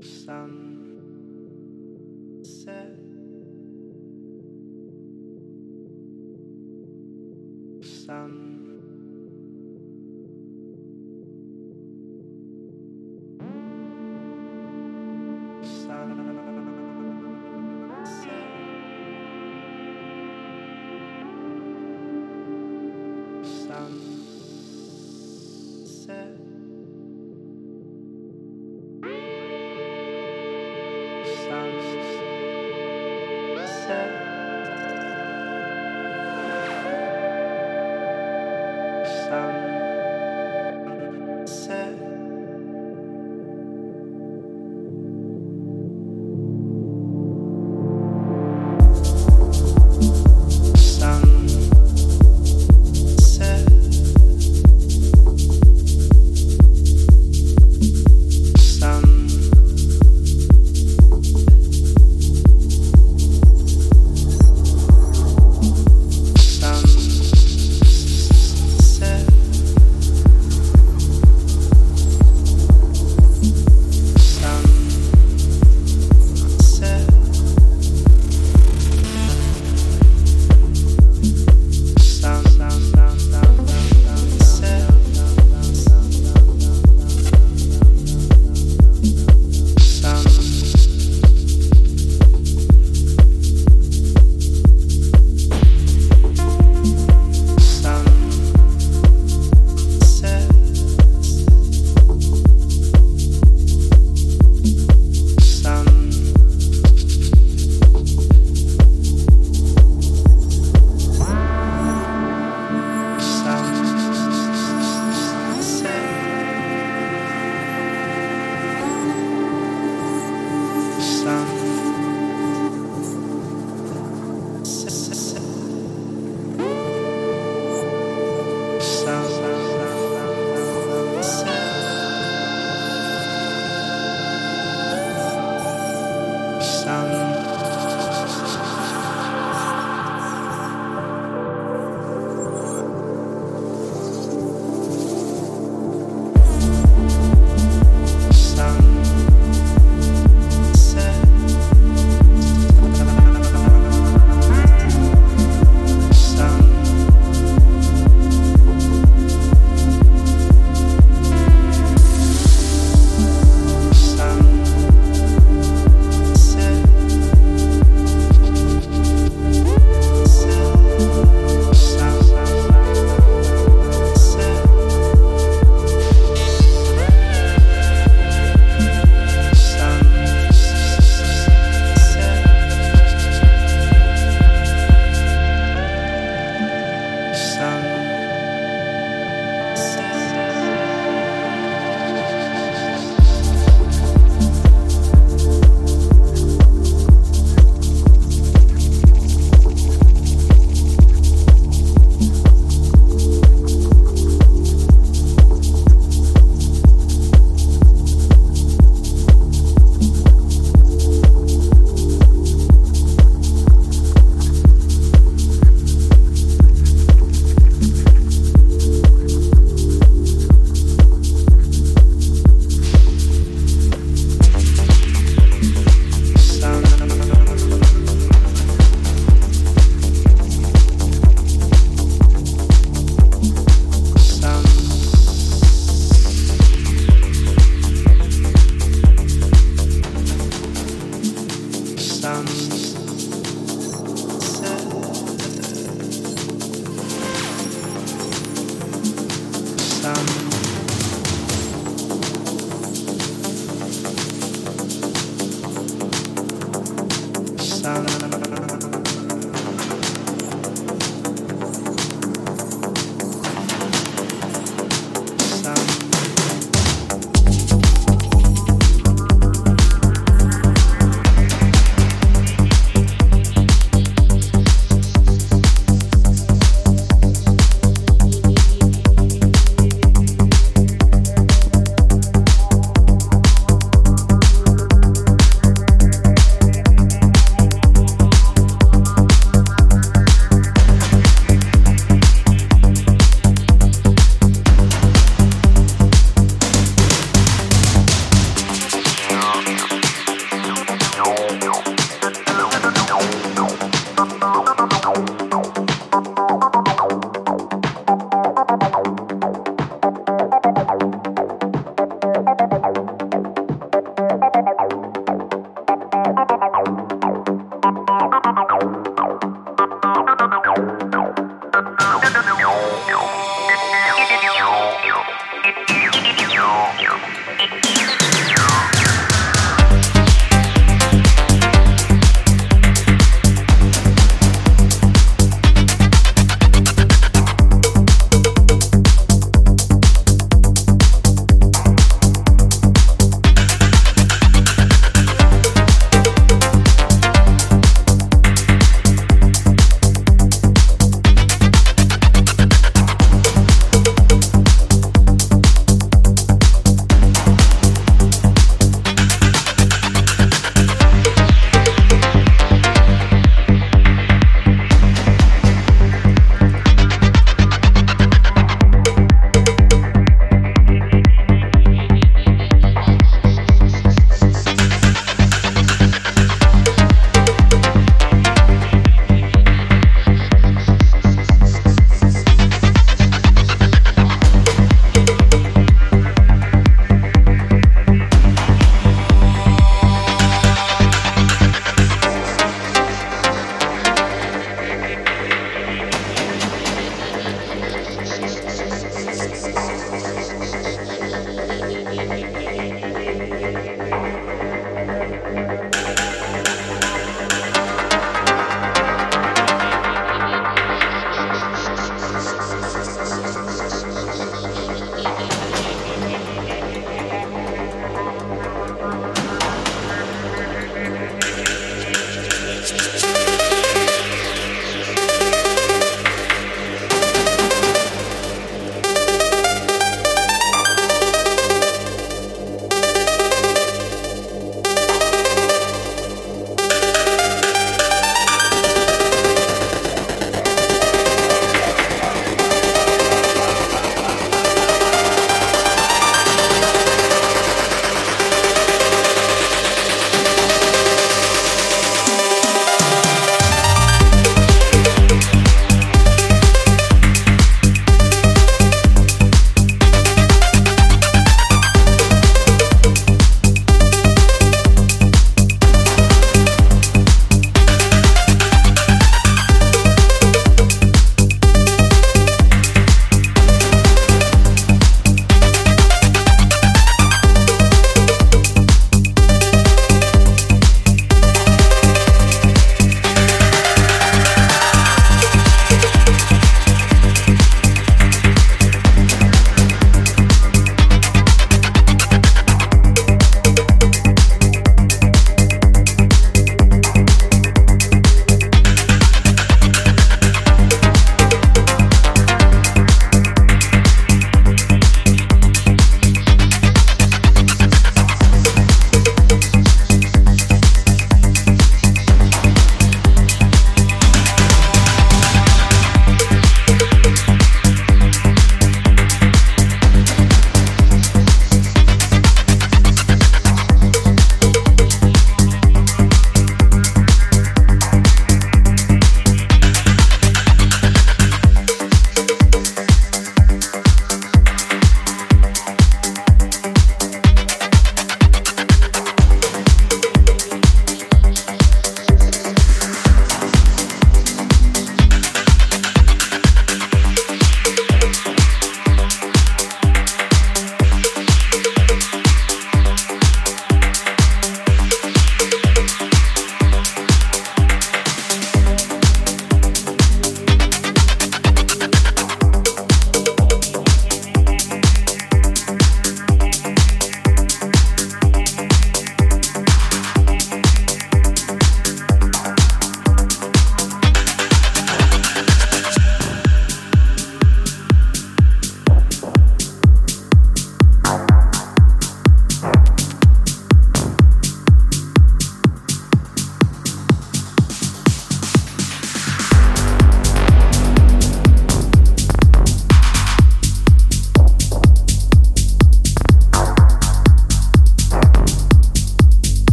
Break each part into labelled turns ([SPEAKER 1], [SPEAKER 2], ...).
[SPEAKER 1] Sunset. Sun.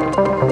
[SPEAKER 1] Thank you.